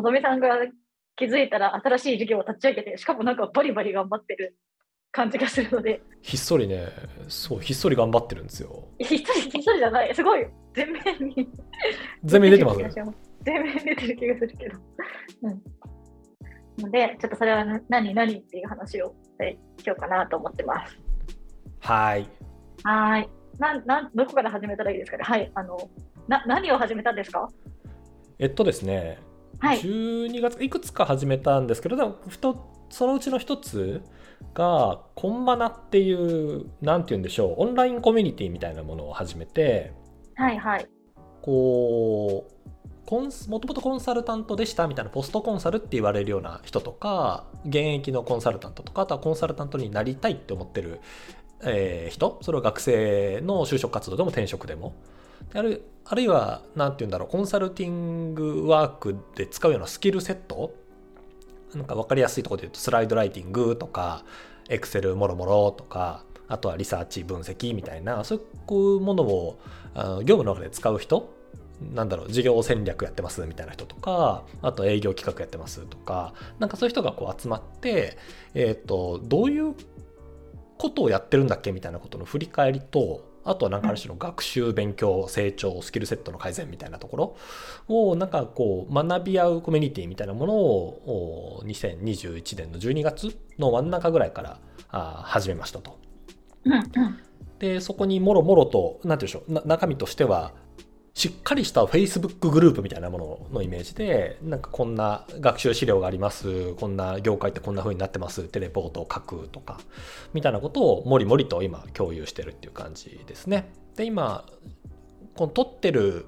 のぞみさんが気づいたら新しい事業を立ち上げて、しかもなんかバリバリ頑張ってる感じがするので。ひっそりね、そう、ひっそり頑張ってるんですよ。ひっそり、ひっそりじゃない、すごい、全面に。全面出てます全面出てる気がするけど。うんので、ちょっとそれは何何っていう話をしようかなと思ってます。はい。はい。なんなんどこから始めたらいいですかね。はい。あのな何を始めたんですか？えっとですね、はい、12月いくつか始めたんですけど、ふとそのうちの一つが、コンマナっていう、なんて言うんでしょう、オンラインコミュニティみたいなものを始めて、はいはい。こう、コンもともとコンサルタントでしたみたいなポストコンサルって言われるような人とか現役のコンサルタントとかあとはコンサルタントになりたいって思ってる、えー、人それは学生の就職活動でも転職でもあるあるいは何て言うんだろうコンサルティングワークで使うようなスキルセット？なんか分かりやすいところで言うとスライドライティングとかエクセルもろもろとかあとはリサーチ分析みたいなそういうものを業務の中で使う人なんだろう事業戦略やってますみたいな人とかあと営業企画やってますとかなんかそういう人がこう集まってえっ、ー、とどういうことをやってるんだっけみたいなことの振り返りとあとはなんかある種の学習勉強成長スキルセットの改善みたいなところをなんかこう学び合うコミュニティみたいなものを2021年の12月の真ん中ぐらいから始めましたと。でそこにもろもろと何て言うんでしょう中身としてはしっかりした Facebook グループみたいなもののイメージで、なんかこんな学習資料があります、こんな業界ってこんな風になってますってレポートを書くとか、みたいなことをもりもりと今共有してるっていう感じですね。で、今、この撮ってる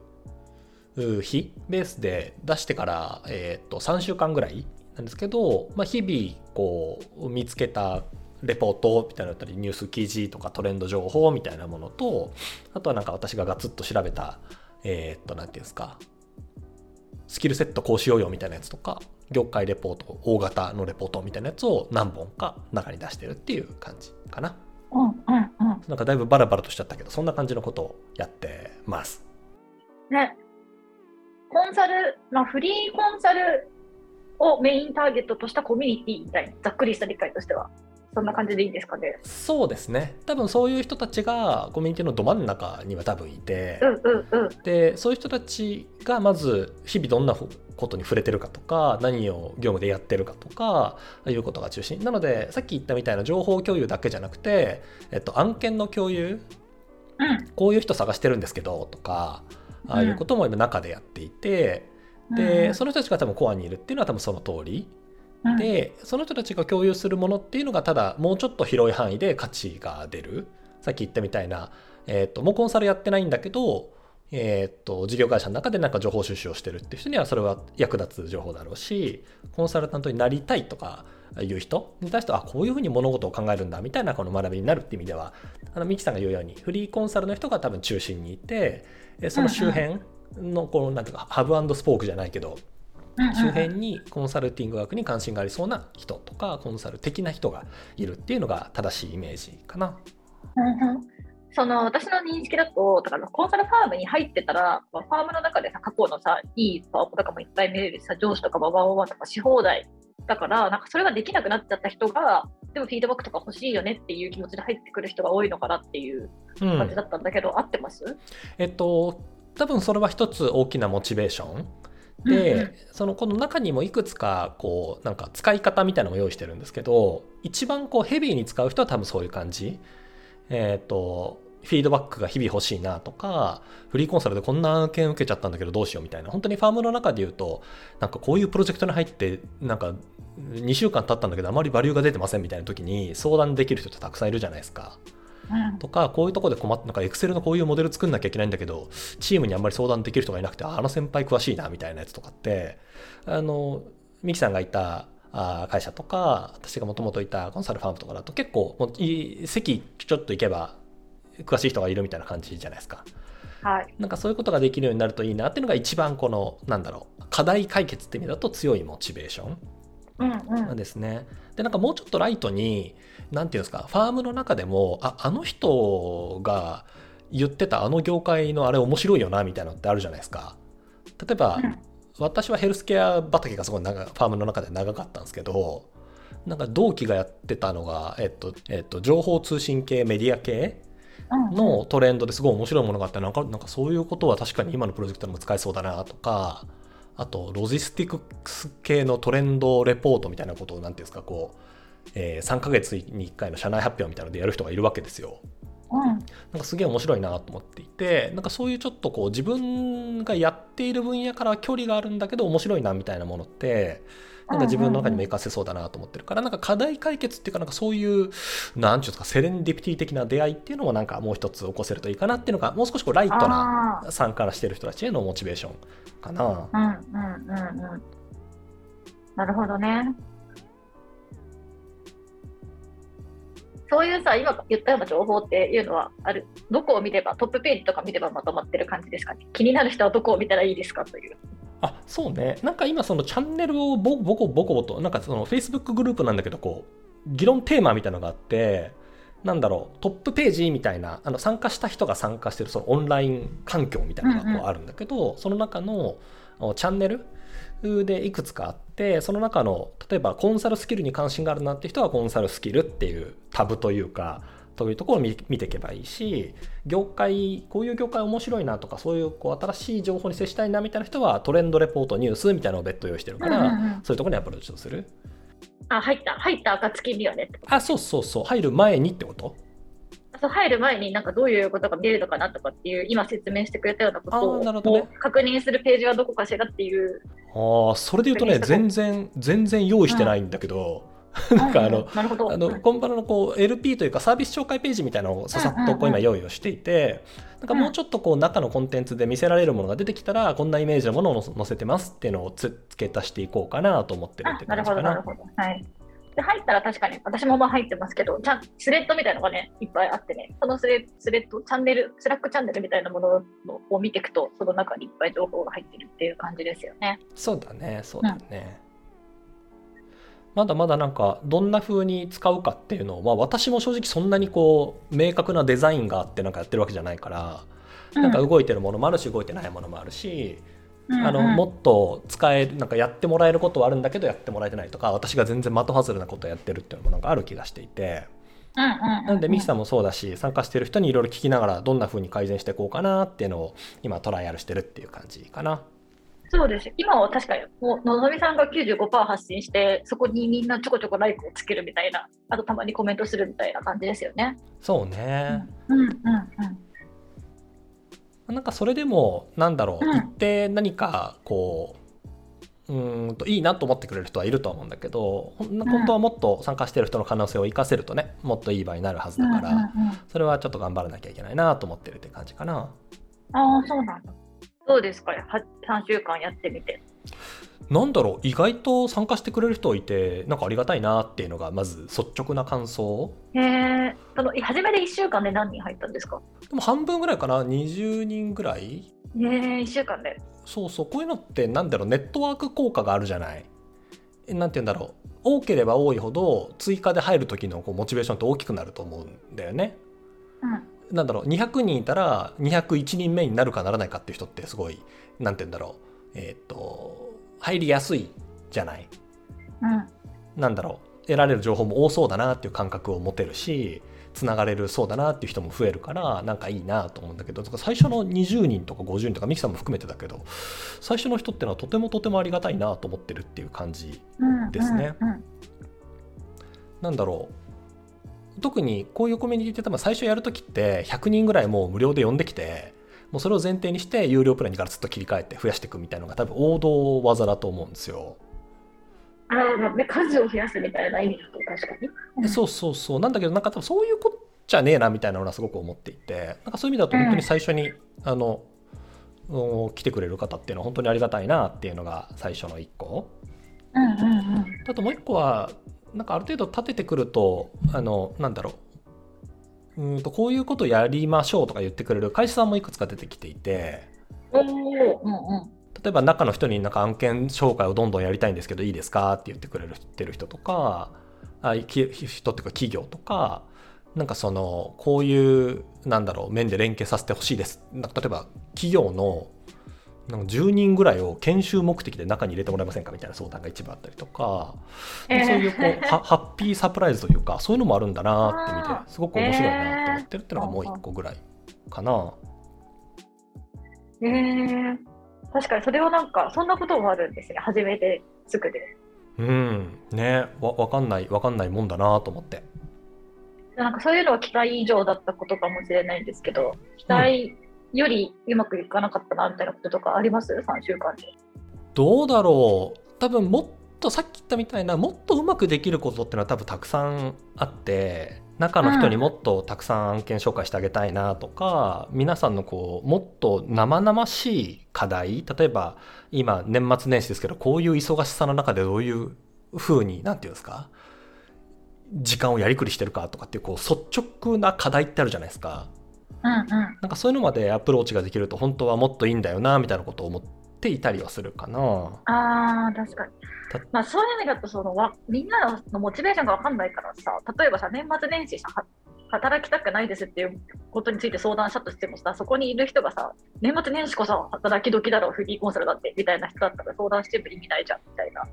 日ベースで出してから、えっ、と3週間ぐらいなんですけど、まあ、日々こう見つけたレポートみたいなのだったりニュース記事とかトレンド情報みたいなものとあとはなんか私がガツッと調べたえー、っと、なんていうんですか、スキルセットこうしようよみたいなやつとか、業界レポート、大型のレポートみたいなやつを何本か中に出してるっていう感じかな。うんうんうん。なんかだいぶバラバラとしちゃったけど、そんな感じのことをやってます。ね。コンサル、まあ、フリーコンサルをメインターゲットとしたコミュニティみたいな、ざっくりした理解としては。そんな感じでいいですかね？そうですね。多分そういう人たちがコミュニティのど真ん中には多分いて、うんうんうん、でそういう人たちがまず日々どんなことに触れてるかとか何を業務でやってるかとかいうことが中心なのでさっき言ったみたいな情報共有だけじゃなくて、えっと、案件の共有、うん、こういう人探してるんですけどとかああいうことも今中でやっていて、うん、でその人たちが多分コアにいるっていうのは多分その通り。でその人たちが共有するものっていうのがただもうちょっと広い範囲で価値が出る。さっき言ったみたいな、えーと、もうコンサルやってないんだけど、えーと、事業会社の中でなんか情報収集をしてるっていう人にはそれは役立つ情報だろうしコンサルタントになりたいとかいう人に対してあこういうふうに物事を考えるんだみたいなこの学びになるっていう意味ではあのミキさんが言うようにフリーコンサルの人が多分中心にいてその周辺のこのなんていうかハブスポークじゃないけど周辺にコンサルティング学に関心がありそうな人とかコンサル的な人がいるっていうのが正しいイメージかな。その私の認識だと、だからコンサルファームに入ってたら、ファームの中でさ、過去のさ、いいパワポとかもいっぱい見れるしさ、上司とかババババとかし放題だから、なんかそれができなくなっちゃった人が、でもフィードバックとか欲しいよねっていう気持ちで入ってくる人が多いのかなっていう感じだったんだけど、うん、合ってます？えっと、多分それは一つ大きなモチベーションで、そのこの中にもいくつかこうなんか使い方みたいなのを用意してるんですけど一番こうヘビーに使う人は多分そういう感じ。えっ、ー、とフィードバックが日々欲しいなとか、フリーコンサルでこんな案件受けちゃったんだけどどうしようみたいな、本当にファームの中で言うと、なんかこういうプロジェクトに入って、なんか2週間経ったんだけどあまりバリューが出てませんみたいな時に相談できる人ってたくさんいるじゃないですか。とかこういうとこで困ってなんかエクセルのこういうモデル作んなきゃいけないんだけどチームにあんまり相談できる人がいなくてあの先輩詳しいなみたいなやつとかってあのミキさんがいたあ会社とか私がもともといたコンサルファームとかだと結構もう席ちょっと行けば詳しい人がいるみたいな感じじゃないですか。はい、なんかそういうことができるようになるといいなっていうのが一番このなんだろう課題解決って意味だと強いモチベーションなんですね。でなんかもうちょっとライトに何て言うんですかファームの中でもああの人が言ってたあの業界のあれ面白いよなみたいなのってあるじゃないですか。例えば、私はヘルスケア畑がすごい長ファームの中で長かったんですけどなんか同期がやってたのが、えっとえっと、情報通信系メディア系のトレンドですごい面白いものがあってなんかなんかそういうことは確かに今のプロジェクトでも使えそうだなとかあとロジスティクス系のトレンドレポートみたいなことを何ていうんですかこう、えー、3ヶ月に1回の社内発表みたいなのでやる人がいるわけですよ。うん、なんかすげえ面白いなと思っていてなんかそういうちょっとこう自分がやっている分野から距離があるんだけど面白いなみたいなものってなんか自分の中にも活かせそうだなと思ってるから、なんか課題解決っていうか、なんかそういう、なんていうんですか、セレンディピティ的な出会いっていうのもなんかもう一つ起こせるといいかなっていうのが、もう少しこうライトな参加してる人たちへのモチベーションかな。うんうんうんうん。なるほどね。そういうさ、今言ったような情報っていうのはある、どこを見れば、トップページとか見ればまとまってる感じですかね？気になる人はどこを見たらいいですかという。あそうね。なんか今そのチャンネルをボコボコボコとなんかその Facebook グループなんだけどこう議論テーマみたいなのがあってなんだろうトップページみたいなあの参加した人が参加してるそのオンライン環境みたいなのがこうあるんだけど、うんうん、その中のチャンネルでいくつかあってその中の例えばコンサルスキルに関心があるなって人はコンサルスキルっていうタブというかというところを見ていけばいいし業界こういう業界面白いなとかそういうこう新しい情報に接したいなみたいな人はトレンドレポートニュースみたいなのを別途用意してるから、うんうんうん、そういうところにアプローチをする。あ入った。入った暁にはね。あそうそうそう。入る前にってこと？入る前になんかどういうことが見えるのかなとかっていう今説明してくれたようなことを、ね、確認するページはどこかしらっていうああそれで言うとね全然全然用意してないんだけど、うん なんかあの、あのコンパラのこう LP というかサービス紹介ページみたいなのをささっとこう今用意をしていて、なんかもうちょっとこう中のコンテンツで見せられるものが出てきたら、こんなイメージのものを載せてますっていうのをつけ足していこうかなと思ってるって感じかな。なるほど、なるほど。はい。で入ったら確かに私もまあ入ってますけど、ちゃんスレッドみたいなのがね、いっぱいあってね、そのスレスレッド、チャンネル、スラックチャンネルみたいなものを見ていくと、その中にいっぱい情報が入ってるっていう感じですよね。そうだね、そうだね。うんまだまだなんかどんな風に使うかっていうのを、まあ、私も正直そんなにこう明確なデザインがあってなんかやってるわけじゃないから、なんか動いてるものもあるし動いてないものもあるし、あのもっと使えるなんかやってもらえることはあるんだけどやってもらえてないとか私が全然的外れなことをやってるっていうのもなんかある気がしていて。なんでミキさんもそうだし参加してる人にいろいろ聞きながらどんな風に改善していこうかなっていうのを今トライアルしてるっていう感じかな。そうです。今は確かに、もうのぞみさんが95%発信して、そこにみんなちょこちょこライクをつけるみたいな、あとたまにコメントするみたいな感じですよね。そうね。うん、うん、うんうん。なんかそれでも、なんだろう、うん、一定何かこう、うんといいなと思ってくれる人はいると思うんだけど、本当はもっと参加してる人の可能性を生かせるとね、もっといい場合になるはずだから、それはちょっと頑張らなきゃいけないなと思ってるって感じかな。ああ、そうなんだ。どうですか3週間やってみて。なんだろう？意外と参加してくれる人いてなんかありがたいなっていうのがまず率直な感想。へえその初めで1週間で何人入ったんですか？でも半分ぐらいかな？20人ぐらい？へえ1週間で。そうそうこういうのってなんだろう？ネットワーク効果があるじゃない？なんて言うんだろう？多ければ多いほど追加で入る時のこうモチベーションって大きくなると思うんだよね。うんなんだろう200人いたら201人目になるかならないかっていう人ってすごいなんて言うんだろうえっ、ー、と入りやすいじゃない、うん、なんだろう得られる情報も多そうだなっていう感覚を持てるしつながれるそうだなっていう人も増えるからなんかいいなと思うんだけど最初の20人とか50人とかミキさんも含めてだけど最初の人ってのはとてもとてもありがたいなと思ってるっていう感じですね。うんうんうん、なんだろう特にこういうコミュニティって多分最初やるときって100人ぐらいもう無料で呼んできてもうそれを前提にして有料プランにからずっと切り替えて増やしていくみたいなのが多分王道技だと思うんですよ。ああ、数を増やすみたいな意味だと確かに、うん、そうそうそうなんだけどなんか多分そういうこっちゃねえなみたいなのはすごく思っていてなんかそういう意味だと本当に最初に、うん、あの来てくれる方っていうのは本当にありがたいなっていうのが最初の1個。うんうんうん、あともう1個はなんかある程度立ててくるとあのなんだろう。うんとこういうことやりましょうとか言ってくれる会社さんもいくつか出てきていて、うんうん、例えば中の人になんか案件紹介をどんどんやりたいんですけどいいですかって言ってくれるてる人とかあ人っていうか企業とかなんかそのこういうなんだろう面で連携させてほしいです。なんか例えば企業のなんか10人ぐらいを研修目的で中に入れてもらえませんかみたいな相談が一部あったりとか、えー。そういうこうはハッピーサプライズというかそういうのもあるんだなって見て すごく面白いなと思ってるっていうのがもう一個ぐらいかな。えー、確かにそれはなんかそんなこともあるんですね。初めてすぐで。うん。ね。わ分かんない分かんないもんだなと思って。なんかそういうのは期待以上だったことかもしれないんですけど期待よりうまくいかなかったなみたいなこととかあります ?3 週間で。どうだろう多分もっとさっき言ったみたいなもっとうまくできることっていうのは多分たくさんあって中の人にもっとたくさん案件紹介してあげたいなとか、皆さんのこうもっと生々しい課題例えば今年末年始ですけどこういう忙しさの中でどういう風に何て言うんですか時間をやりくりしてるかとかっていうこう率直な課題ってあるじゃないですか。うんうん。なんかそういうのまでアプローチができると本当はもっといいんだよなみたいなことを思っていたりはするかな。ああ、確かにた。まあそういう意味だとそのわ、みんなのモチベーションが分かんないからさ、例えばさ、年末年始さ、は働きたくないですっていうことについて相談したとしてもさ、そこにいる人がさ、年末年始こそ働き時だろう、フリーコンサルだってみたいな人だったら相談しても意味ないじゃんみたいな。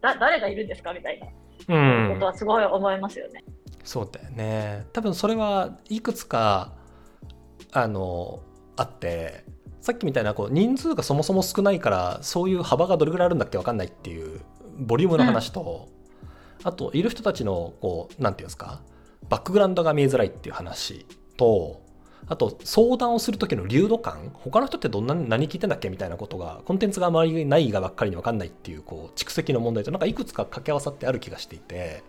だ誰がいるんですかみたいなうんことはすごい思いますよね。そうだよね多分それはいくつかあのあってさっきみたいなこう人数がそもそも少ないからそういう幅がどれぐらいあるんだっけ分かんないっていうボリュームの話と、あといる人たちのこうなんていうんですかバックグラウンドが見えづらいっていう話とあと相談をする時の流動感他の人ってどんな何聞いてんだっけみたいなことがコンテンツがあまりないがばっかりに分かんないっていうこう蓄積の問題となんかいくつか掛け合わさってある気がしていて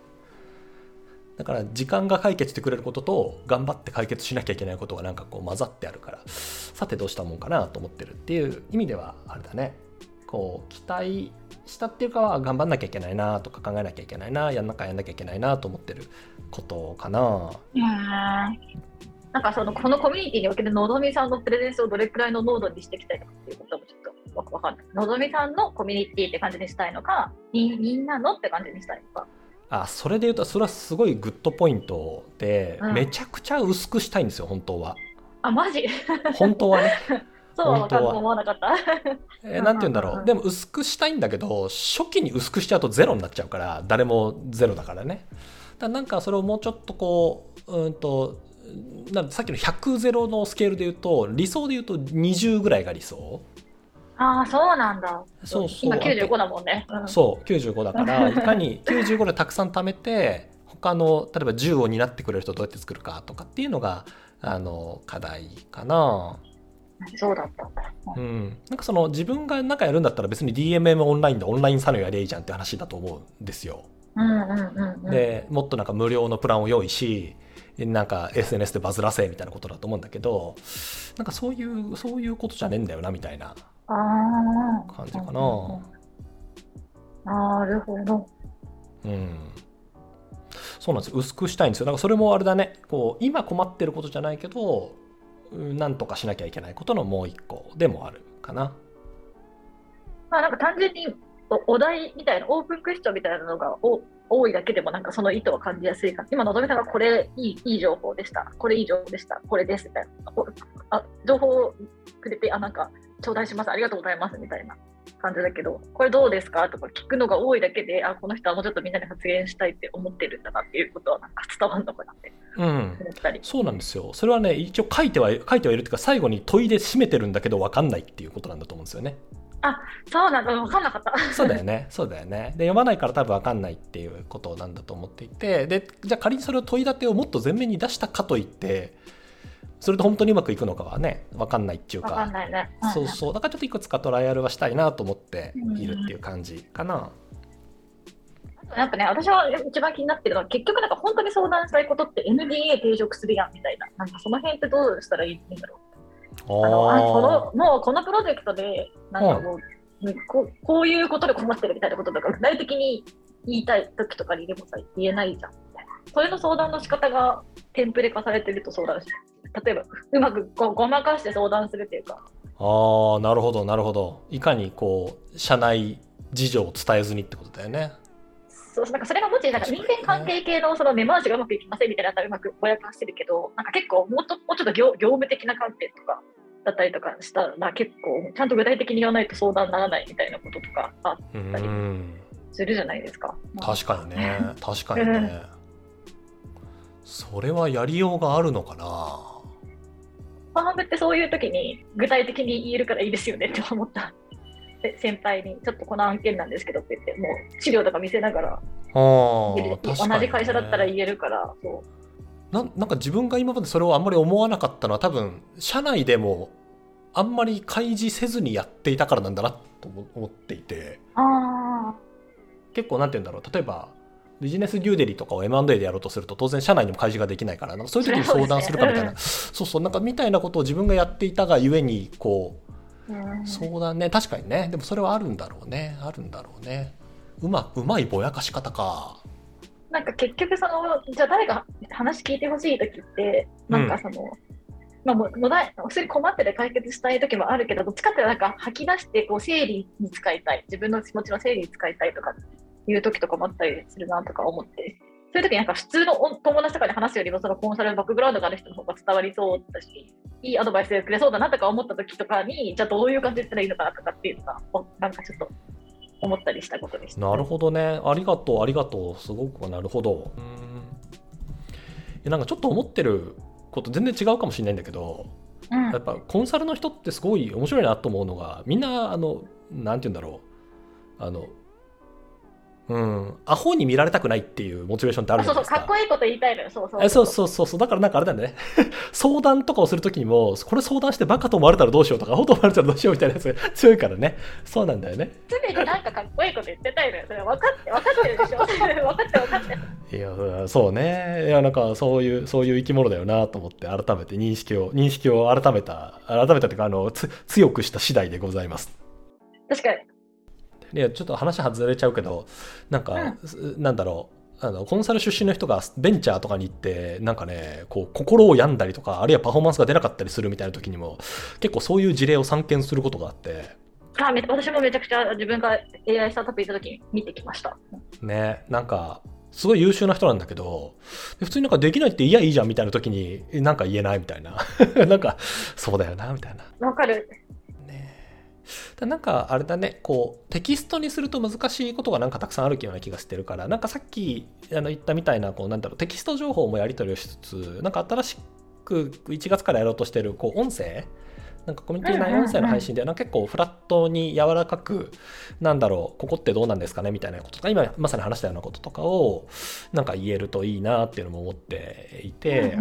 だから時間が解決してくれることと頑張って解決しなきゃいけないことがなんかこう混ざってあるからさてどうしたもんかなと思ってるっていう意味ではあれだねこう期待したっていうかは頑張んなきゃいけないなとか考えなきゃいけないなやんなかやんなきゃいけないなと思ってることかななんかそのこのコミュニティにおけるのぞみさんのプレゼンスをどれくらいの濃度にしていきたいのかっていうこともちょっとわかんない。のぞみさんのコミュニティって感じにしたいのか、みみんなのって感じにしたいのか。あそれで言うとそれはすごいグッドポイントで、うん。めちゃくちゃ薄くしたいんですよ本当は。あ、マジ？本当はね。そうは。分かると思わなかった。えーなんて言うんだろう。でも薄くしたいんだけど初期に薄くしちゃうとゼロになっちゃうから誰もゼロだからね。だからなんかそれをもうちょっとこううんとなんさっきの100ゼロのスケールで言うと理想で言うと20ぐらいが理想ああ、そうなんだ。そうそう今あと95だもんね。うんそう95だから いかに95でたくさん貯めて他の例えば10を担ってくれる人をどうやって作るかとかっていうのがあの課題かな。そうだったんだ。うん、なんかその自分がなんかやるんだったら別に DMM オンラインでオンラインサロンやりゃいいじゃんって話だと思うんですよ。うんうんうんうん。でもっとなんか無料のプランを用意しなんか SNS でバズらせみたいなことだと思うんだけどなんかそういうそういうことじゃねえんだよなみたいな。感じかな。なるほど。うん。そうなんです。よ薄くしたいんですよ。だからそれもあれだね。こう今困ってることじゃないけどうんなんとかしなきゃいけないことのもう一個でもあるかな。まあなんか単純におお題みたいな、オープンクエスチョンみたいなのがお多いだけでもなんかその意図は感じやすいから、今、のぞみさんがこれいいいい情報でした、これいい情報でした、これです。みたいな、おあ情報をくれて、あ、なんか頂戴します、ありがとうございます。みたいな感じだけど、これどうですか？とか聞くのが多いだけで、あ、この人はもうちょっとみんなに発言したいって思ってるんだなっていうことはなんか伝わるのかなってうん。思ったり。そうなんですよ。それはね一応書いては書いてはいるっていうか最後に問いで締めてるんだけど分かんないっていうことなんだと思うんですよね。そうなんだ、分かんなかった。そうだよね。そうだよね。で読まないから多分分かんないっていうことなんだと思っていて。でじゃあ仮にそれを問い立てをもっと前面に出したかといってそれで本当にうまくいくのかはね分かんないっていう分かかんないね。んんそうそうだからちょっといくつかトライアルはしたいなと思っているっていう感じかな。なんかね、私は一番気になってるのは、結局なんか本当に相談したいことって NDA 抵触するやんみたいな、なんかその辺ってどうしたらいいんだろう。あのあこのもうこのプロジェクトで、なんかもう、ここういうことで困ってるみたいなこととか、具体的に言いたい時とかにでもさ、言えないじゃんみたいな。それの相談の仕方がテンプレ化されてると相談し例えば、うまくごごまかして相談するっていうか、ああなるほどなるほどいかにこう社内事情を伝えずにってことだよね。そうなんかそれがもしなんか人間関係系のその根回しがうまくいきませんみたいなのだったらうまくぼやかしてるけど、なんか結構もっともうちょっと業業務的な観点とか、だったりとかしたら結構ちゃんと具体的に言わないと相談にならないみたいなこととかあったりするじゃないですか。確かにね 確かにね。それはやりようがあるのかなファームってそういう時に具体的に言えるからいいですよねって思った。先輩にちょっとこの案件なんですけどって言ってもう資料とか見せながら同じ会社だったら言えるからそう。ななんか自分が今までそれをあんまり思わなかったのは多分社内でもあんまり開示せずにやっていたからなんだなと思っていて。結構なんて言うんだろう。例えばビジネスデューデリとかを M&A でやろうとすると当然社内にも開示ができないからなんかそういう時に相談するかみたいな。そうそうなんかみたいなことを自分がやっていたがゆえにこう相談ね。確かにね。でもそれはあるんだろうね。あるんだろうね。うまうまいぼやかし方。かなんか結局そのじゃあ誰が話聞いてほしい時ってなんかその、うんまあ、もうもだ普通に困ってて解決したい時もあるけどどっちかっていうとなんか吐き出してこう整理に使いたい。自分の気持ちの整理に使いたいとかいう時とかもあったりするなとか思って、そういう時になんか普通の友達とかで話すよりもそのコンサルバックグラウンドがある人の方が伝わりそうだし、いいアドバイスでくれそうだなとか思った時とかに、じゃあどういう感じで言ったらいいのかなとかっていうのが、なんかちょっと思ったりしたことでした。なるほどね。ありがとう、ありがとう。すごくなるほど。うん。なんかちょっと思ってること全然違うかもしれないんだけど、うん、やっぱコンサルの人ってすごい面白いなと思うのがみんなあのなんて言うんだろうあのうん、アホに見られたくないっていうモチベーションってあるじゃないですか。そうそう、かっこいいこと言いたいのよ。そうそうそうそうそうそう。だからなんかあれだよね。相談とかをするときにも、これ相談してバカと思われたらどうしようとか、アホと思われたらどうしようみたいなやつが 強いからね。そうなんだよね。常になんかかっこいいこと言ってたいのよ。それ分かって、分かってるでしょ。分かって分かって。いや、そうね。いや、なんかそういう、そういう生き物だよなと思って、改めて認識を、認識を改めた、改めたというか、あの、強くした次第でございます。確かに。いやちょっと話外れちゃうけどなんか、うん、なんだろう。あのコンサル出身の人がベンチャーとかに行ってなんかねこう心を病んだりとかあるいはパフォーマンスが出なかったりするみたいな時にも結構そういう事例を散見することがあって。あ私もめちゃくちゃ自分が AI スタートアップ行った時に見てきました。ねなんかすごい優秀な人なんだけど普通になんかできないって言えばいいじゃんみたいな時になんか言えないみたいな。なんかそうだよなみたいな。わかるなんかあれだねこうテキストにすると難しいことがなんかたくさんあるような気がしてるからなんかさっきあの言ったみたいなこうなんだろうテキスト情報もやり取りをしつつなんか新しく1月からやろうとしてるこう音声なんかコミュニティ内音声の配信で、なんか結構フラットに柔らかく、なんだろう、ここってどうなんですかねみたいなこととか、今まさに話したようなこととかを、なんか言えるといいなっていうのも思っていて、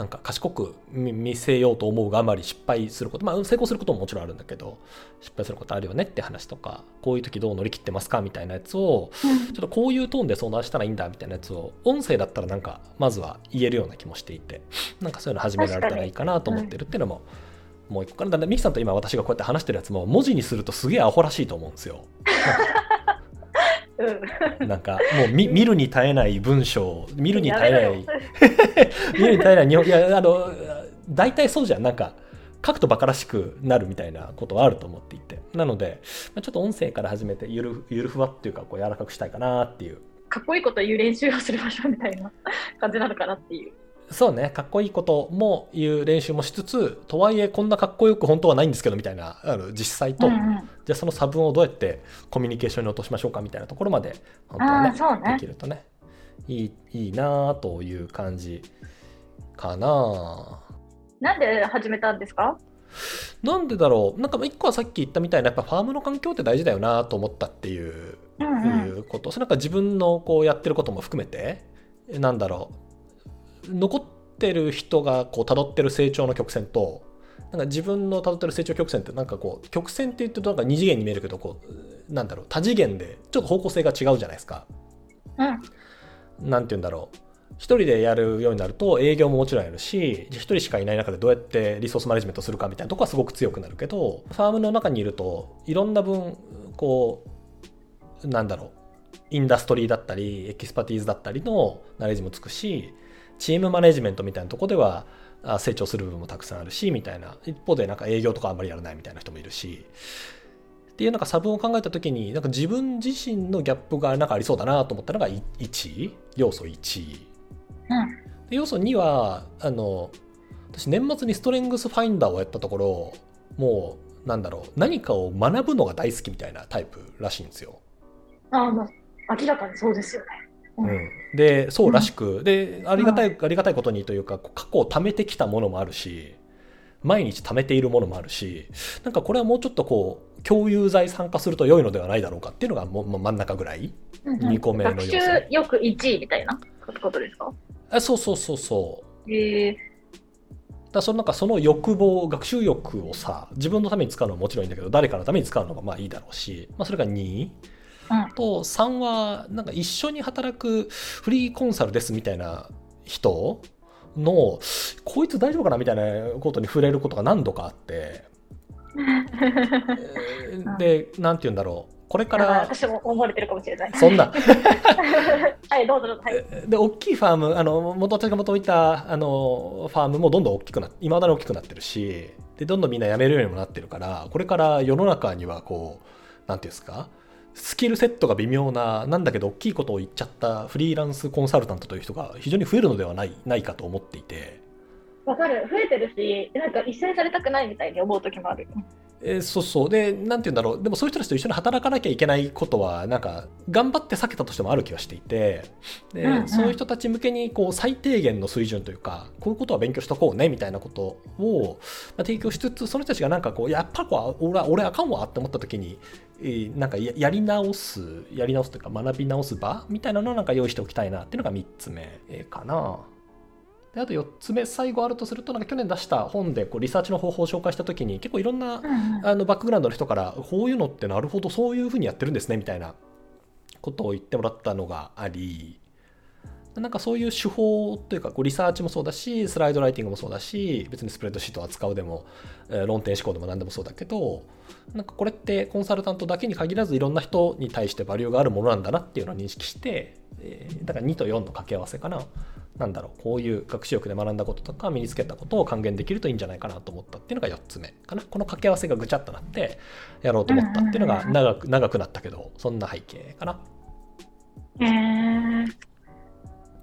なんか賢く見せようと思うがあまり失敗すること。まあ成功することももちろんあるんだけど失敗することあるよねって話とかこういう時どう乗り切ってますかみたいなやつを、ちょっとこういうトーンで相談したらいいんだみたいなやつを音声だったらなんかまずは言えるような気もしていてなんかそういうの始められたらいいかなと思ってるっていうのも、もう一個からだんだんミキさんと今私がこうやって話してるやつも文字にするとすげえアホらしいと思うんですよ。なんかもう見見るに耐えない文章見るに耐えない 見るに耐えない日本いやあの大体そうじゃん。なんか書くとバカらしくなるみたいなことはあると思っていて。なのでちょっと音声から始めてゆるゆるふわっていうかこう柔らかくしたいかなっていう。かっこいいこと言う練習をする場所みたいな感じなのかなっていうそうね、かっこいいことも言う練習もしつつ、とはいえこんなかっこよく本当はないんですけどみたいなあの実際と、うんうん、じゃあその差分をどうやってコミュニケーションに落としましょうかみたいなところまで本当はね、ね、できるとね。いいいいなという感じかな。なんで始めたんですか？なんでだろう。なんか一個はさっき言ったみたいなやっぱファームの環境って大事だよなと思ったっていう,、いうこと。それなんか自分のこうやってることも含めてなんだろう残ってる人がこう辿ってる成長の曲線となんか自分の辿ってる成長曲線ってなんかこう曲線って言ってるとなんか二次元に見えるけどこうなんだろう多次元でちょっと方向性が違うじゃないですか。うん、なんて言うんだろう。一人でやるようになると営業ももちろんやるし一人しかいない中でどうやってリソースマネジメントするかみたいなとこはすごく強くなるけどファームの中にいるといろんな分こうなんだろう。 industry だったり expertise だったりの knowledge もつくしチームマネジメントみたいなとこでは成長する部分もたくさんあるしみたいな。一方でなんか営業とかあんまりやらないみたいな人もいるし。っていうなんか差分を考えた時になんか自分自身のギャップがなんかありそうだなと思ったのが1要素1、うん、で要素2はあの私年末にストレングスファインダーをやったところもうなんだろう何かを学ぶのが大好きみたいなタイプらしいんですよ。ああ、まあ、明らかにそうですよね。でそうらしく、でありがたい、ありがたいことにというか過去を貯めてきたものもあるし毎日貯めているものもあるしなんかこれはもうちょっとこう共有財参加すると良いのではないだろうかっていうのがもう真ん中ぐらい。うんうん。二個目の要素。学習欲1位みたいなことですか？あそうそうそうそう。へえだそのなんかその欲望学習欲をさ自分のために使うのはもちろんいいんだけど誰かのために使うのがまあいいだろうし、まあ、それが2うんと3はなんか一緒に働くフリーコンサルですみたいな人のこいつ大丈夫かなみたいなことに触れることが何度かあって、え ーで何て言うんだろうこれから私も思われてるかもしれない。そんな はい、どうぞどうぞ。はい。で大きいファームあの元私が元いたあのファームもどんどん大きくなって今まで大きくなってるしでどんどんみんな辞めるようにもなってるからこれから世の中にはこうなんていうんですかスキルセットが微妙ななんだけど大きいことを言っちゃったフリーランスコンサルタントという人が非常に増えるのではないないかと思っていて。わかる。増えてるし、なんか一緒にされたくないみたいに思う時もある。えーそうそうでなんて言うんだろうでもそういう人たちと一緒に働かなきゃいけないことはなんか頑張って避けたとしてもある気はしていてで、うんうんそういう人たち向けにこう最低限の水準というかこういうことは勉強しとこうねみたいなことを、まあ、提供しつつその人たちがなんかこうやっぱこう俺は俺あかんわって思った時に、えーなんかややり直すやり直すというか学び直す場みたいなのをなんか用意しておきたいなっていうのが3つ目えーかな。であと4つ目最後あるとするとなんか去年出した本でこうリサーチの方法を紹介した時に結構いろんなうんあのバックグラウンドの人からこういうのってなるほどそういうふうにやってるんですねみたいなことを言ってもらったのがありなんかそういう手法というかこうリサーチもそうだしスライドライティングもそうだし別にスプレッドシートを扱うでも、えー論点思考でも何でもそうだけどなんかこれってコンサルタントだけに限らずいろんな人に対してバリューがあるものなんだなっていうのを認識して、えーだから2と4の掛け合わせかな。なんだろうこういう学習力で学んだこととか身につけたことを還元できるといいんじゃないかなと思ったっていうのが4つ目。かなこの掛け合わせがぐちゃっとなってやろうと思ったっていうのが長く長くなったけどそんな背景かな。へえ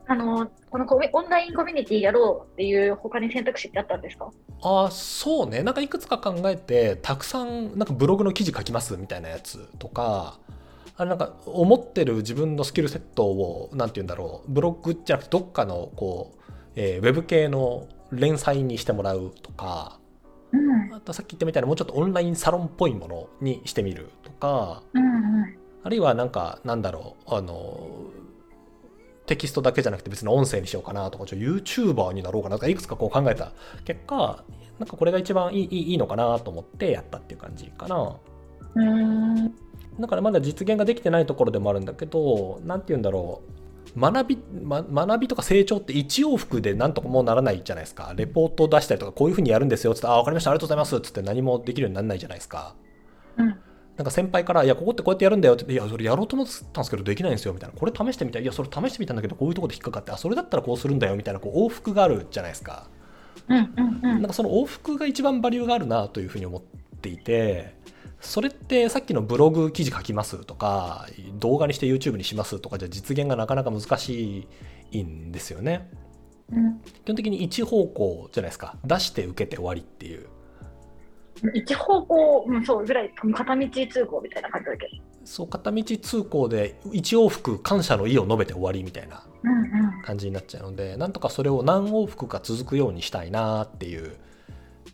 あの、このコミオンラインコミュニティやろうっていう他に選択肢ってあったんですか？あーそうねなんかいくつか考えてたくさんなんかブログの記事書きますみたいなやつとかあれなんか思ってる自分のスキルセットをなんて言うんだろうブログじゃなくてどっかのこう、えーウェブ系の連載にしてもらうとかうん。あとさっき言ったみたいなもうちょっとオンラインサロンっぽいものにしてみるとかうんうん。あるいはなんかなんだろうあのテキストだけじゃなくて別の音声にしようかなとかちょ YouTuber になろうかなとかいくつかこう考えた結果なんかこれが一番いいいいのかなと思ってやったっていう感じかな。うーん。だからまだ実現ができてないところでもあるんだけど何て言うんだろう学び、ま、学びとか成長って一往復でなんとかもうならないじゃないですかレポートを出したりとかこういうふうにやるんですよっつってあ分かりましたありがとうございますっつって何もできるようにならないじゃないですか。うん。なんか先輩から、いや、ここってこうやってやるんだよって言って、いや、それやろうと思ったんですけど、できないんですよ、みたいな。これ試してみたい。いや、それ試してみたんだけど、こういうところで引っかかって、あ、それだったらこうするんだよ、みたいな、こう、往復があるじゃないですか。うんうんうん。なんかその往復が一番バリューがあるな、というふうに思っていて、それってさっきのブログ記事書きますとか、動画にして YouTube にしますとかじゃ実現がなかなか難しいんですよね。うん基本的に一方向じゃないですか。出して受けて終わりっていう。一方向、うん、そうぐらい、片道通行みたいな感じだけど。そう、片道通行で一往復感謝の意を述べて終わりみたいなうんうん。感じになっちゃうのでなんとかそれを何往復か続くようにしたいなっていう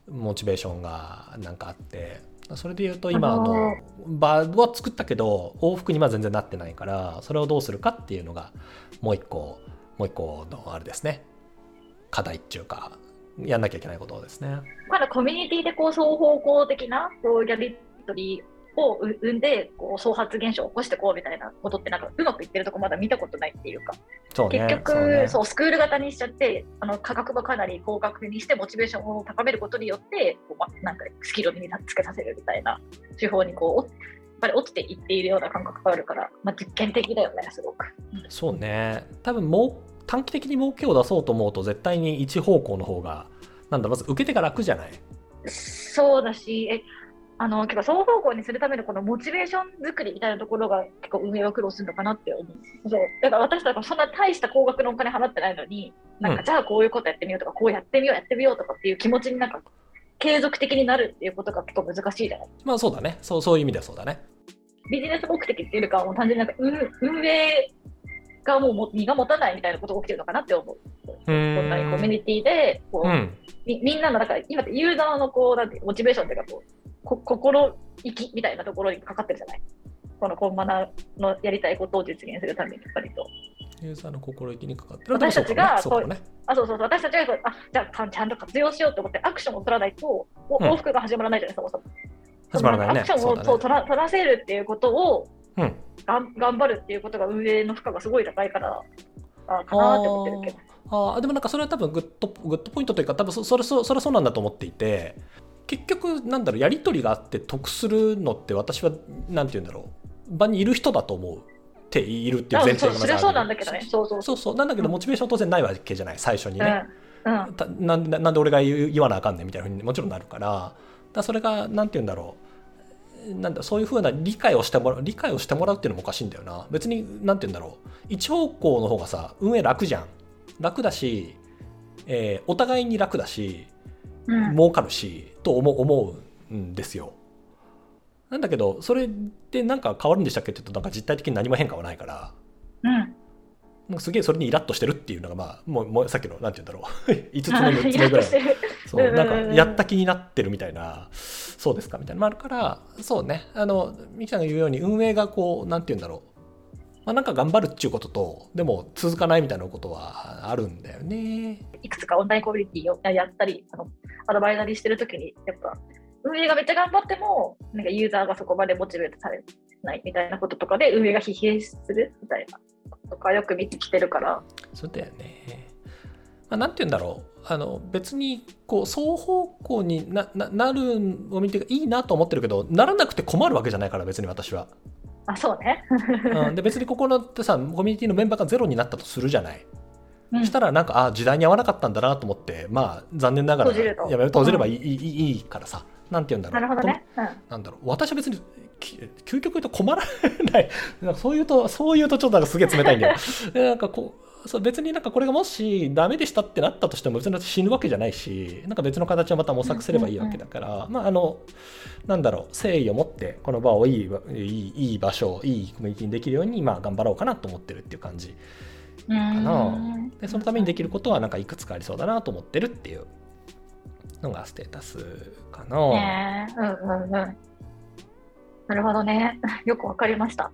モチベーションがなんかあってそれで言うと今あのの場は作ったけど往復には全然なってないからそれをどうするかっていうのがもう一個もう一個のあれですね課題っていうかやんなきゃいけないことですね。まだコミュニティでこう双方向的なこうやり取りをう生んでこう創発現象を起こしてこうみたいなことってなんかうまくいってるとこまだ見たことないっていうか。そうね。結局そうね。そうスクール型にしちゃってあの価格がかなり高額にしてモチベーションを高めることによってこう、ま、なんかスキルを身につけさせるみたいな手法にこうおやっぱり落ちていっているような感覚があるから、まあ、実験的だよねすごく。そうね。多分もう短期的に儲けを出そうと思うと絶対に一方向の方がなんだまず受け手が楽じゃない？そうだし、えあの結構双方向にするためのこのモチベーション作りみたいなところが結構運営は苦労するのかなって思う。そう。だから私たちはそんな大した高額のお金払ってないのに、なんかじゃあこういうことやってみようとか、こうやってみよう、やってみようとかっていう気持ちになんか継続的になるっていうことが結構難しいじゃない？まあそうだね。そうそういう意味ではそうだね。ビジネス目的っていうよりかはもう単純になんか運運営がもうも身が持たないみたいなことが起きてるのかなって思う。オンラインコミュニティでこう、うん。みみんなのだから今ってユーザーのこうなんてモチベーションっていうかこうこ心意気みたいなところにかかってるじゃない。このコンマナのやりたいことを実現するために割と。ユーザーの心意気にかかってる私たちがそうね。あそうそうそう。私たちがあじゃあちゃんと活用しようと思ってアクションを取らないともううん往復が始まらないじゃない、そもそも。始まらないね。アクションをそうだね。取ら取らせるっていうことをうん。がん頑張るっていうことが運営の負荷がすごい高いからあかなって思ってるけど。あー。でもなんかそれは多分 good good point というか多分そそれそそれはそうなんだと思っていて結局なんだろうやり取りがあって得するのって私はなんて言うんだろう。場にいる人だと思うっているっていうあ前提がまずあるそうそりゃそうなんだけどね。そうそうそう。そうなんだけどモチベーション当然ないわけじゃない最初にね、うん。うん。たなんでなんで俺が言う言わなあかんねんみたいなふうにもちろんなるから。だからそれがなんて言うんだろうなんだそういうふうな理解をしてもらう理解をしてもらうっていうのもおかしいんだよな。別になんて言うんだろう。一方向の方がさ運営楽じゃん。楽だし、えーお互いに楽だしうん。儲かるしと思う思うんですよ。なんだけどそれでなんか変わるんでしたっけって言うとなんか実体的に何も変化はないから。うん。なんかすげえそれにイラッとしてるっていうのがまあもうもうさっきのなんて言うんだろう。5つ目6 つ目ぐらいそうなんかやった気になってるみたいなそうですかみたいな。のもあるからそうね。あのミキさんが言うように運営がこうなんて言うんだろう。まあなんか頑張るっていうこととでも続かないみたいなことはあるんだよね。いくつかオンラインコミュニティをやったりあのアドバイザリーしてるときにやっぱ運営がめっちゃ頑張ってもなんかユーザーがそこまでモチベートされないみたいなこととかで運営が疲弊するみたいなとかよく見てきてるから。そうだよね、まあ、なんて言うんだろうあの別にこう双方向になななるを見ていいなと思ってるけどならなくて困るわけじゃないから別に私は、あそうね、うん、で別にここのってさコミュニティのメンバーがゼロになったとするじゃない。うん。そしたらなんかあ時代に合わなかったんだなと思ってまあ残念ながらやめ閉じればいい,、いいいいからさ。なんて言うんだろう。なるほどね、うん。なんだろう。私は別にき究極言うと困らない。なんかそういうとそういうとちょっとなんかすげえ冷たいんだよ。でなんかこうそう別になんかこれがもしダメでしたってなったとしても別に死ぬわけじゃないしなんか別の形をまた模索すればいいわけだから、まああのなんだろう誠意を持ってこの場をいいいいいい場所いいコミュニティにできるようにまあ頑張ろうかなと思ってるっていう感じうーんなでそのためにできることはなんかいくつかありそうだなと思ってるっていうのがステータスかな。ねえうんうんうん。なるほどね。よくわかりました。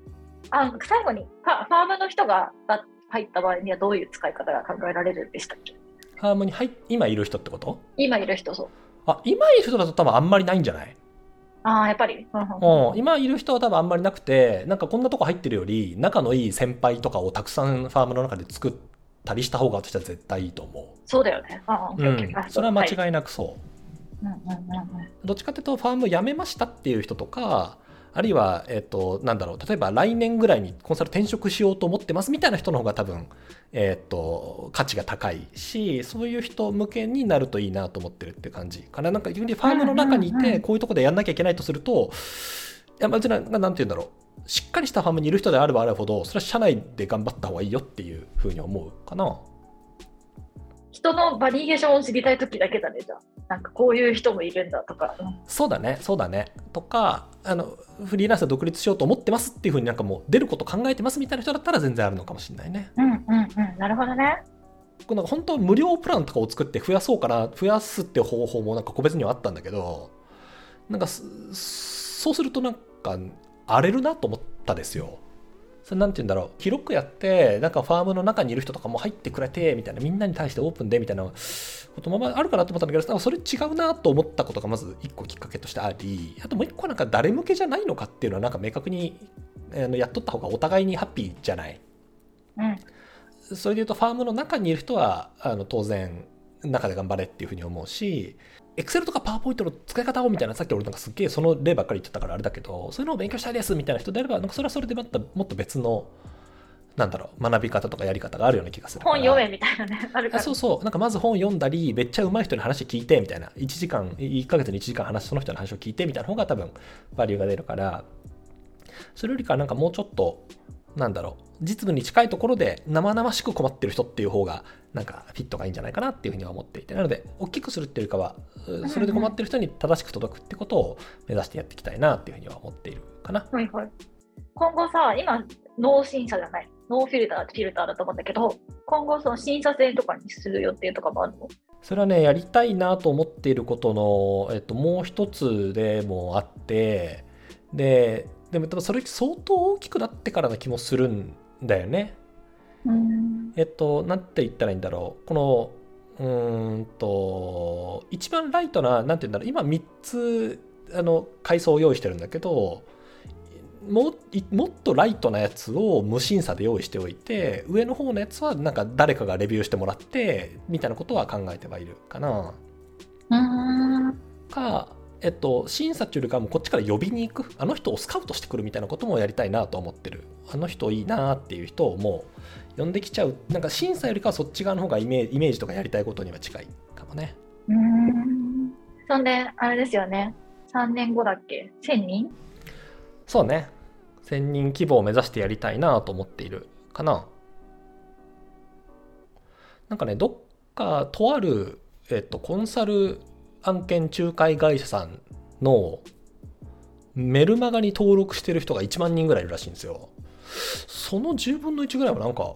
あ最後にファファームの人がが入った場合にはどういう使い方が考えられるんでしたっけ？ハーモニーはい今いる人ってこと？今いる人そう。あ今いる人だと多分あんまりないんじゃない、ああ、やっぱり。うんうん。うん、今いる人は多分あんまりなくてなんかこんなとこ入ってるより仲のいい先輩とかをたくさんファームの中で作ったりした方が私は絶対いいと思そうだよね。あう、ん、それは間はい。違いなくそう、うんうんうんうん。どっちかっていうとファーム辞めましたっていう人とかあるいは、えっとなんだろう例えば来年ぐらいにコンサル転職しようと思ってますみたいな人の方が多分、えっと価値が高いしそういう人向けになるといいなと思ってるって感じ。かななんか逆にファームの中にいてこういうとこでやんなきゃいけないとするといやまずなんかなんて言うんだろう。しっかりしたファームにいる人であればあるほどそれは社内で頑張った方がいいよっていうふうに思うかな。人のバリエーションを知りたいときだけだね、じゃあ。なんかこういう人もいるんだとか。うんそうだね、そうだね。とか、あの、フリーランスで独立しようと思ってますっていうふうになんかもう出ること考えてますみたいな人だったら全然あるのかもしれないね。うんうんうん。なるほどね。これなんか本当無料プランとかを作って増やそうかな、増やすって方法もなんか個別にはあったんだけど、なんかすそうするとなんか荒れるなと思ったですよ。それなんて言うんだろう広くやってなんかファームの中にいる人とかも入ってくれてみたいなみんなに対してオープンでみたいなこともあるかなと思ったんだけどなんかそれ違うなと思ったことがまず一個きっかけとしてありあともう一個なんか誰向けじゃないのかっていうのはなんか明確にやっとった方がお互いにハッピーじゃないうん。それで言うとファームの中にいる人はあの当然中で頑張れっていうふうに思うし Excel とか PowerPoint の使い方をみたいなさっき俺なんかすっげえその例ばっかり言ってたからあれだけどそういうのを勉強したいですみたいな人であればなんかそれはそれでまたもっと別のなんだろう学び方とかやり方があるような気がする本読めみたいなね。あるから。あそうそうなんかまず本読んだりめっちゃ上手い人に話聞いてみたいな1時間1ヶ月に1時間話その人の話を聞いてみたいな方が多分バリューが出るからそれよりかなんかもうちょっとなんだろう。実務に近いところで生々しく困ってる人っていう方がなんかフィットがいいんじゃないかなっていうふうには思っていて。なので大きくするっていうよりかはそれで困ってる人に正しく届くってことを目指してやっていきたいなっていうふうには思っているかな。はいはい、今後さ今ノー審査じゃない。ノーフィルターフィルターだと思うんだけど今後その審査制とかにする予定とかもあるの？それはねやりたいなと思っていることの、えっと、もう一つでもあってででもそれ相当大きくなってからな気もするんだよね。えっと、なんて言ったらいいんだろう。この、うんと、一番ライトな、なんて言うんだろう。今3つ、あの、階層を用意してるんだけど、ももっとライトなやつを無審査で用意しておいて上の方のやつはなんか誰かがレビューしてもらってみたいなことは考えてはいるかな。かえっと、審査っていうこっちから呼びに行くあの人をスカウトしてくるみたいなこともやりたいなと思ってる。あの人いいなっていう人をもう呼んできちゃう。なんか審査よりかはそっち側の方がイメージイメージとかやりたいことには近いかもね。うん。そんであれですよね。3年後だっけ？1000人？そうね。1000人規模を目指してやりたいなと思っているかな。なんかねどっかとある、えっと、コンサル案件仲介会社さんのメルマガに登録してる人が1万人ぐらいいるらしいんですよ。その10分の1ぐらいはなんか、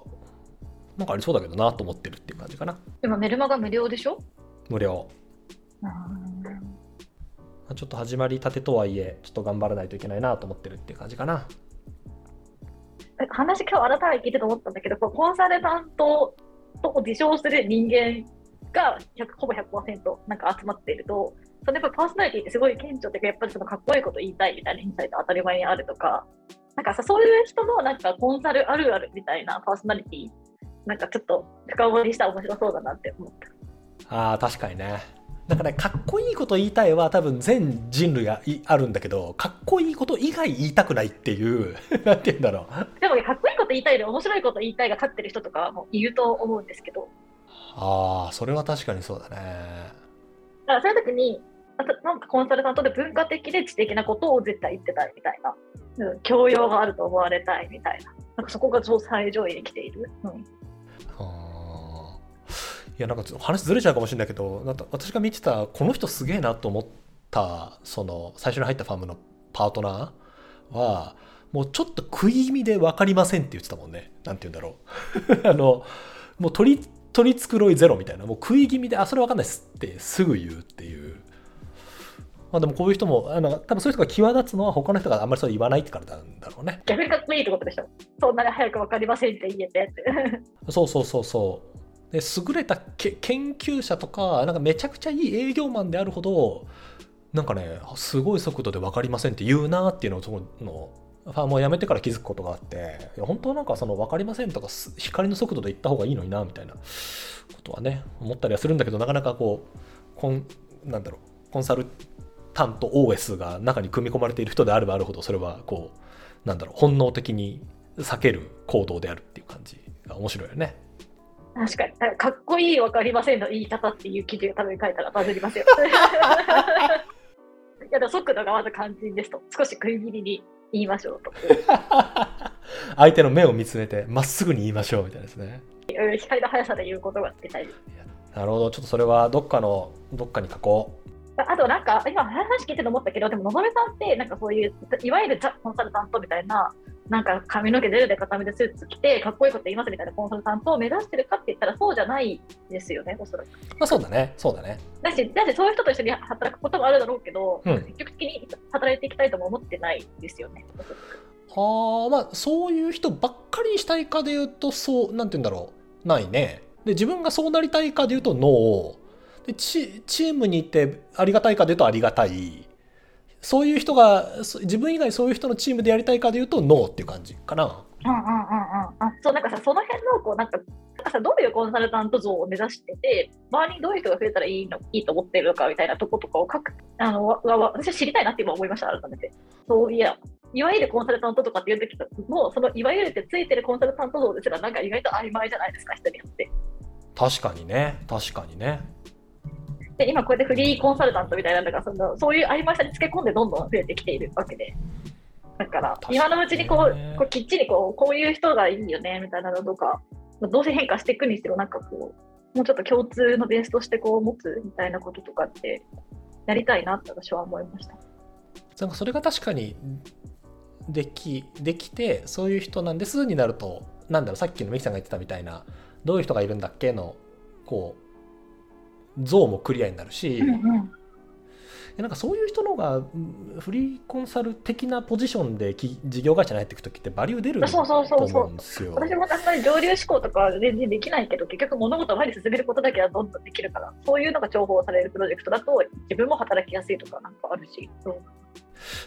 なんかありそうだけどなと思ってるっていう感じかな。今メルマガ無料でしょ？無料。ちょっと始まりたてとはいえ、ちょっと頑張らないといけないなと思ってるっていう感じかな。話今日改めて聞いてと思ったんだけど、コンサルタントと自称する人間がほぼ100%なんか集まっていると、そのやっぱパーソナリティってすごい顕著で、やっぱりそのかっこいいこと言いたいみたいなインサイト当たり前にあるとか、なんかさ、そういう人のなんかコンサルあるあるみたいなパーソナリティ、なんかちょっと深掘りしたら面白そうだなって思った。ああ、確かにね。なんかね、かっこいいこと言いたいは多分全人類があるんだけど、かっこいいこと以外言いたくないっていう、なんて言うんだろう。でも、かっこいいこと言いたいで面白いこと言いたいが勝ってる人とかもいると思うんですけど、ああそれは確かにそうだね。だからそういう時になんかコンサルタントで文化的で知的なことを絶対言ってたいみたいな、うん、教養があると思われたいみたいな。なんかそこが最上位に来ている、うん、いやなんか話ずれちゃうかもしれないけどなんか私が見てたこの人すげえなと思ったその最初に入ったファームのパートナーはもうちょっと食い気味で分かりませんって言ってたもんね。なんて言うんだろう。あのもう取り取り繕いゼロみたいな、もう食い気味で、あ、それわかんないっすってすぐ言うっていう。まあでもこういう人も、あの多分そういう人が際立つのは他の人があんまりそう言わないってからなんだろうね。逆にかっこいいってことでしょ。そんなに早く分かりませんって言えてって。そうそうそうそう。で優れた研究者とか、なんかめちゃくちゃいい営業マンであるほど、なんかね、すごい速度で分かりませんって言うなっていうのを、そのファームをやめてから気づくことがあって、いや本当はなんかその分かりませんとか、光の速度で行った方がいいのにな、みたいなことはね、思ったりはするんだけど、なかなかこう、コンなんだろう、コンサルタント OS が中に組み込まれている人であればあるほど、それはこう、なんだろう、本能的に避ける行動であるっていう感じが面白いよね。確かに、かっこいい分かりませんの言い方っていう記事が多分書いたらバズりますよ。いやでも速度がまず肝心ですと、少し食い切りに言いましょうと。相手の目を見つめて、まっすぐに言いましょうみたいですね。光の速さで言うことが伝える。なるほど、ちょっとそれはどっかの、どっかに書こう。あとなんか、今話聞いてて思ったけど、でも、のぞみさんって、なんかそういう、いわゆる・コンサルタントみたいな、なんか髪の毛ゼルで固めてスーツ着て、かっこいいこと言いますみたいなコンサルタントを目指してるかって言ったら、そうじゃないですよね、おそらく。まあ、そうだね、そうだね。だし、だしそういう人と一緒に働くこともあるだろうけど、うん、積極的に働いていきたいとも思ってないですよね、はあ、まあ、そういう人ばっかりにしたいかで言うと、そう、なんて言うんだろう、ないね。で、自分がそうなりたいかで言うと、ノー。でチチームにいてありがたいかでいうとありがたいそういう人が自分以外そういう人のチームでやりたいかでいうとノーっていう感じかな。うんうんうんうん、あそうなんかさその辺のこうなんかなんかさどういうコンサルタント像を目指してて周りにどういう人が増えたらいいのいいと思ってるのかみたいなとことかを書くあのわわ私は知りたいなって今思いました改めて。そういやいわゆるコンサルタントとかっていう時もそのいわゆるってついてるコンサルタント像ですらなんか意外と曖昧じゃないですか人によって。確かにね確かにね。で今こうやってフリーコンサルタントみたいなんだからそのそういう曖昧さにつけ込んでどんどん増えてきているわけで。だから今のうちにこうこうきっちりこうこういう人がいいよねみたいなのとか、まあどうせ変化していくにしろなんかこうもうちょっと共通のベースとしてこう持つみたいなこととかってやりたいなって私は思いました。なんかそれが確かにできできてそういう人なんですになるとなんだろうさっきのミキさんが言ってたみたいなどういう人がいるんだっけのこう像もクリアになるし、うんうん。なんかそういう人の方がうんフリーコンサル的なポジションでき事業会社に入っていく時ってバリュー出るとそうそうそうそう思う。んですよ。私もあんまり上流思考とかは全然できないけど結局物事を前に進めることだけはどんどんできるからそういうのが重宝されるプロジェクトだと自分も働きやすいとかなんかあるし。そう。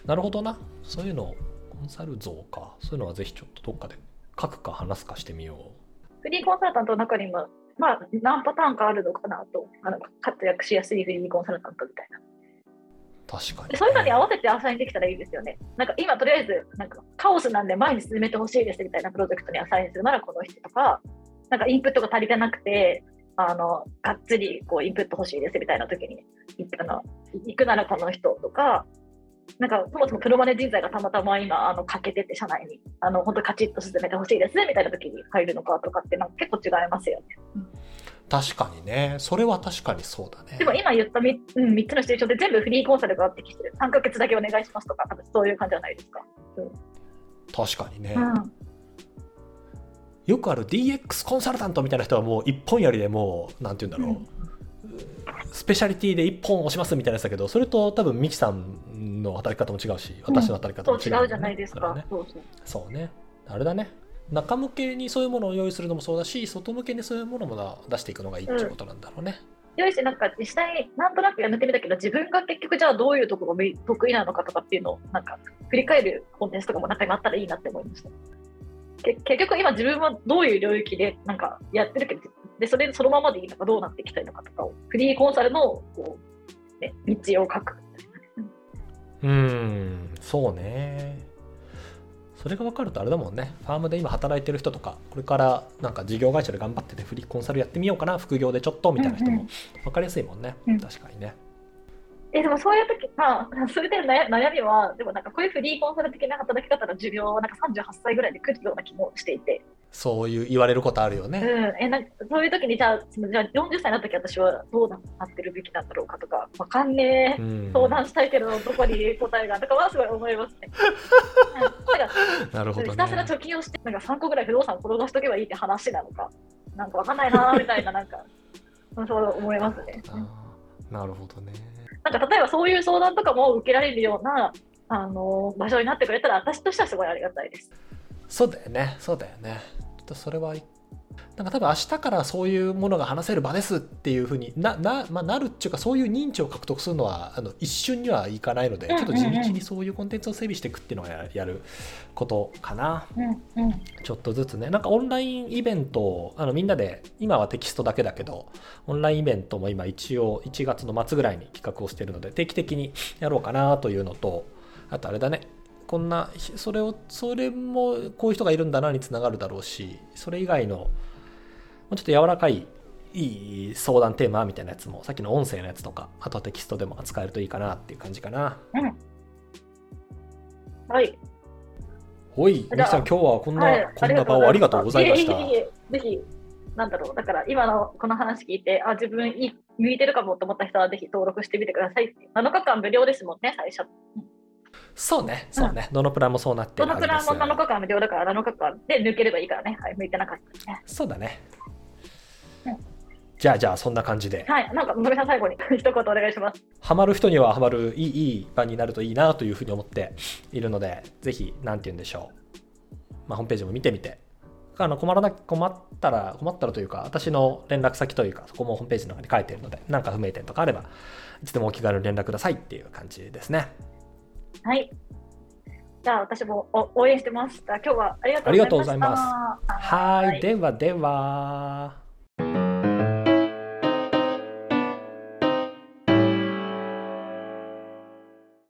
なるほどな。そういうのコンサル像か。そういうのはぜひちょっとどっかで書くか話すかしてみよフリーコンサルタントの中にもまあ何パターンかあるのかなとあの活躍しやすいフリーコンサルタントみたいなう確かに、でそういうのに合わせてアサインできたらいいですよね。なんか今とりあえずなんかカオスなんで前に進めてほしいですみたいなプロジェクトにアサインするならこの人とか、なんかインプットが足りてなくて、あのがっつりこうインプット欲しいですみたいな時にいあの行くならこの人とか、なんかそもそもプロマネ人材がたまたま今あの欠けてて社内にあの本当カチッと進めてほしいですみたいな時に入るのかとかってなんか結構違いますよね。確かにねそれは確かにそうだねでも今言った 3,、うん、3つのシチュエーションで全部フリーコンサルがあってきてる。3ヶ月だけお願いしますとか多分そういう感じじゃないですか。確かにね、うん。よくある DX コンサルタントみたいな人はもう一本やりでもうなんて言うんだろう、スペシャリティで一本押しますみたいなやつだけどそれと多分ミキさんの働き方も違うし私の働き方も違うよね、違うじゃないですか。ね。そうそう。ね。あれだね。中向けにそういうものを用意するのもそうだし外向けにそういうものも出していくのがいいっていうことなんだろうね、よいし、なんか実際になんとなくやめてみたけど、自分が結局じゃあどういうところが得意なのかとかっていうのをなんか振り返るコンテンツとかも中にあったらいいなって思いました。け結局今自分はどういう領域でなんかやってるけど、でそれそのままでいいのかどうなっていきたいのかとかを、フリーコンサルのこう、ね、道を書く。うーんそうね。それが分かるとあれだもんね。ファームで今働いてる人とかこれからなんか事業会社で頑張っててフリーコンサルやってみようかな副業でちょっとみたいな人もうんうん。分かりやすいもんね、うん。確かにね。えでもそういう時まあ、それで悩悩みは、でもなんかこういうフリーコンサル的な働き方の授業はなんか38歳ぐらいで来るような気もしていて、そういう言われることあるよね、うん、えなんかそういう時にじゃあそのじゃあ40歳の時私はどうなってるべきなんだろうかとかわかんねえ、うん相談したいけどどこに答えがとかはすごい思いますね。う んなるほどひたすらね貯金をしてなんか3個ぐらい不動産を転がしとけばいいって話なのかなんかわかんないなーみたいななんかうんそう思いますね。なるほどねなんか例えばそういう相談とかも受けられるようなあの場所になってくれたら私としてはすごいありがたいです。そうだよね。そうだよね。ちょっとそれはいなんか多分明日からそういうものが話せる場ですっていうふうになな,、まあ、なるっていうかそういう認知を獲得するのはあの一瞬にはいかないので、ちょっと地道にそういうコンテンツを整備していくっていうのはややることかな。うんうん。ちょっとずつね。なんかオンラインイベントをあのみんなで今はテキストだけだけどオンラインイベントも今一応1月の末ぐらいに企画をしているので定期的にやろうかなというのとあとあれだねこんなそれをそれもこういう人がいるんだなにつながるだろうしそれ以外のもうちょっと柔らかいいい相談テーマみたいなやつもさっきの音声のやつとかあとはテキストでも扱えるといいかなっていう感じかな。はい。ほいじゃあミキさん今日はこんな、はい、こんな場をありがとうございました。ぜひ、なんだろう、だから今のこの話聞いて、あ、自分いい向いてるかもと思った人はぜひ登録してみてくださいって。7日間無料ですもんね、最初。そうねそうね、どのプランもそうなってどのプランも7日間無料だから、7日間で抜ければいいからね。はい、向いてなかったね。そうだねうん。じゃあじゃあそんな感じで、はい、なんか、野上さん最後に一言お願いします。ハマる人にはハマるいいいい場になるといいなというふうに思っているので、ぜひ、なんて言うんでしょう。まあ、ホームページも見てみて、あの困らな困ったら、困ったらというか、私の連絡先というか、そこもホームページの中に書いているので、何か不明点とかあれば、いつでもお気軽に連絡くださいっていう感じですね。はい。じゃあ、私もお応援してます。じゃあ、今日はありがとうございました。ありがとうございますははい、ではでは。